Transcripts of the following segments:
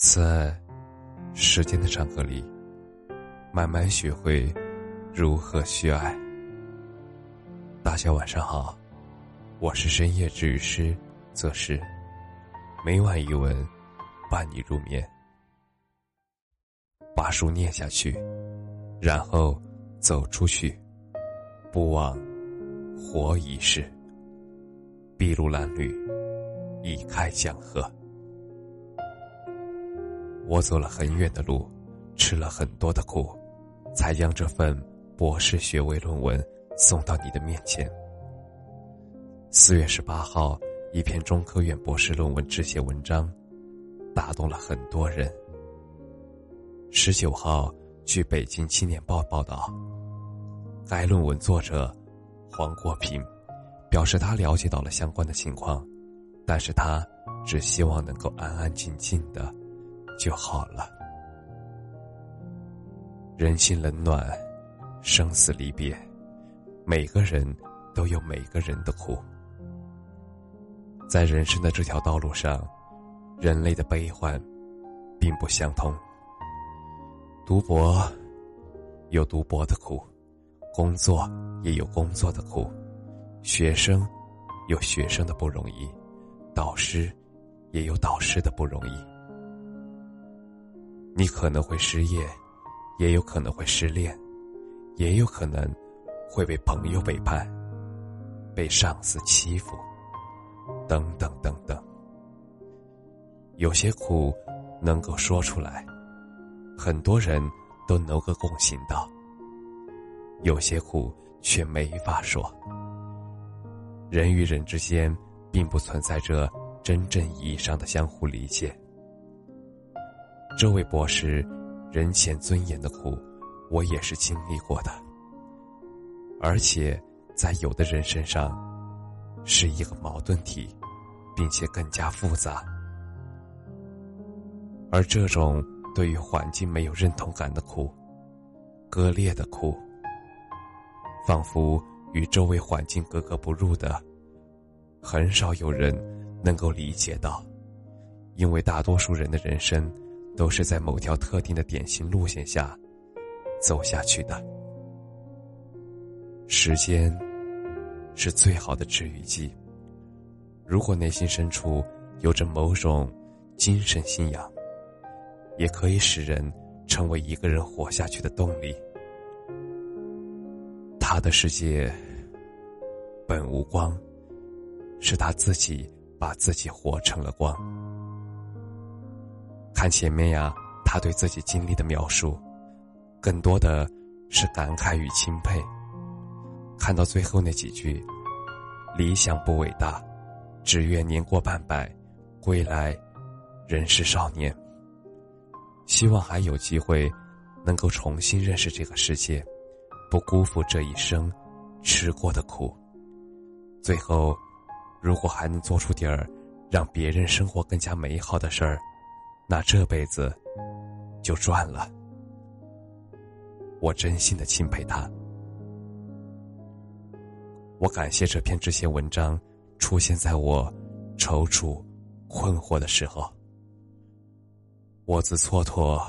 在时间的长河里，慢慢学会如何去爱。大家晚上好，我是深夜治愈师则是每晚一文伴你入眠。把书念下去，然后走出去，不枉活一世。筚路蓝缕，已开江河。我走了很远的路，吃了很多的苦，才将这份博士学位论文送到你的面前。四月十八号，一篇中科院博士论文致谢文章，打动了很多人。十九号，据《北京青年报》报道，该论文作者黄国平表示，他了解到了相关的情况，但是他只希望能够安安静静的。就好了。人心冷暖，生死离别，每个人都有每个人的苦。在人生的这条道路上，人类的悲欢并不相通。读博有读博的苦，工作也有工作的苦，学生有学生的不容易，导师也有导师的不容易。你可能会失业，也有可能会失恋，也有可能会被朋友背叛，被上司欺负，等等等等。有些苦能够说出来，很多人都能够共情到；有些苦却没法说。人与人之间并不存在着真正意义上的相互理解。这位博士，人前尊严的苦，我也是经历过的，而且在有的人身上，是一个矛盾体，并且更加复杂。而这种对于环境没有认同感的苦，割裂的苦，仿佛与周围环境格格不入的，很少有人能够理解到，因为大多数人的人生。都是在某条特定的典型路线下走下去的。时间是最好的治愈剂。如果内心深处有着某种精神信仰，也可以使人成为一个人活下去的动力。他的世界本无光，是他自己把自己活成了光。看前面呀，他对自己经历的描述，更多的是感慨与钦佩。看到最后那几句：“理想不伟大，只愿年过半百，归来仍是少年。”希望还有机会，能够重新认识这个世界，不辜负这一生吃过的苦。最后，如果还能做出点儿让别人生活更加美好的事儿。那这辈子就赚了。我真心的钦佩他，我感谢这篇这些文章出现在我踌躇困惑的时候。我自蹉跎，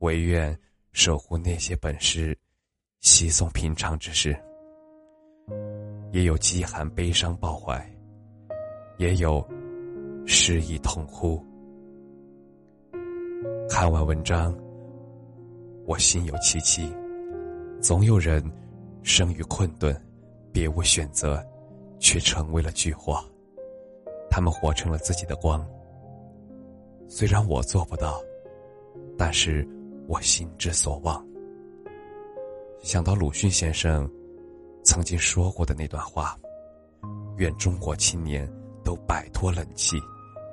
唯愿守护那些本是稀松平常之事。也有饥寒悲伤抱怀，也有失意痛哭。看完文章，我心有戚戚。总有人生于困顿，别无选择，却成为了巨火。他们活成了自己的光。虽然我做不到，但是我心之所望。想到鲁迅先生曾经说过的那段话：“愿中国青年都摆脱冷气，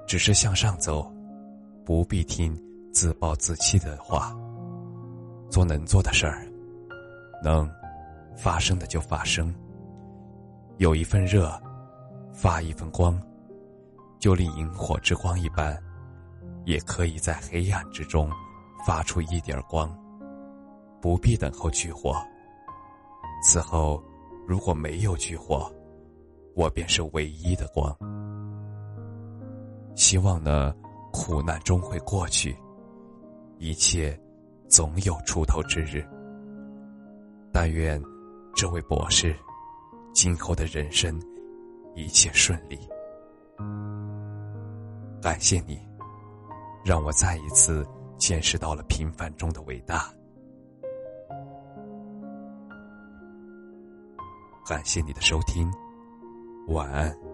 只是向上走，不必听。”自暴自弃的话，做能做的事儿，能发生的就发生。有一份热，发一份光，就令萤火之光一般，也可以在黑暗之中发出一点光。不必等候炬火。此后，如果没有炬火，我便是唯一的光。希望呢。苦难终会过去，一切总有出头之日。但愿这位博士今后的人生一切顺利。感谢你，让我再一次见识到了平凡中的伟大。感谢你的收听，晚安。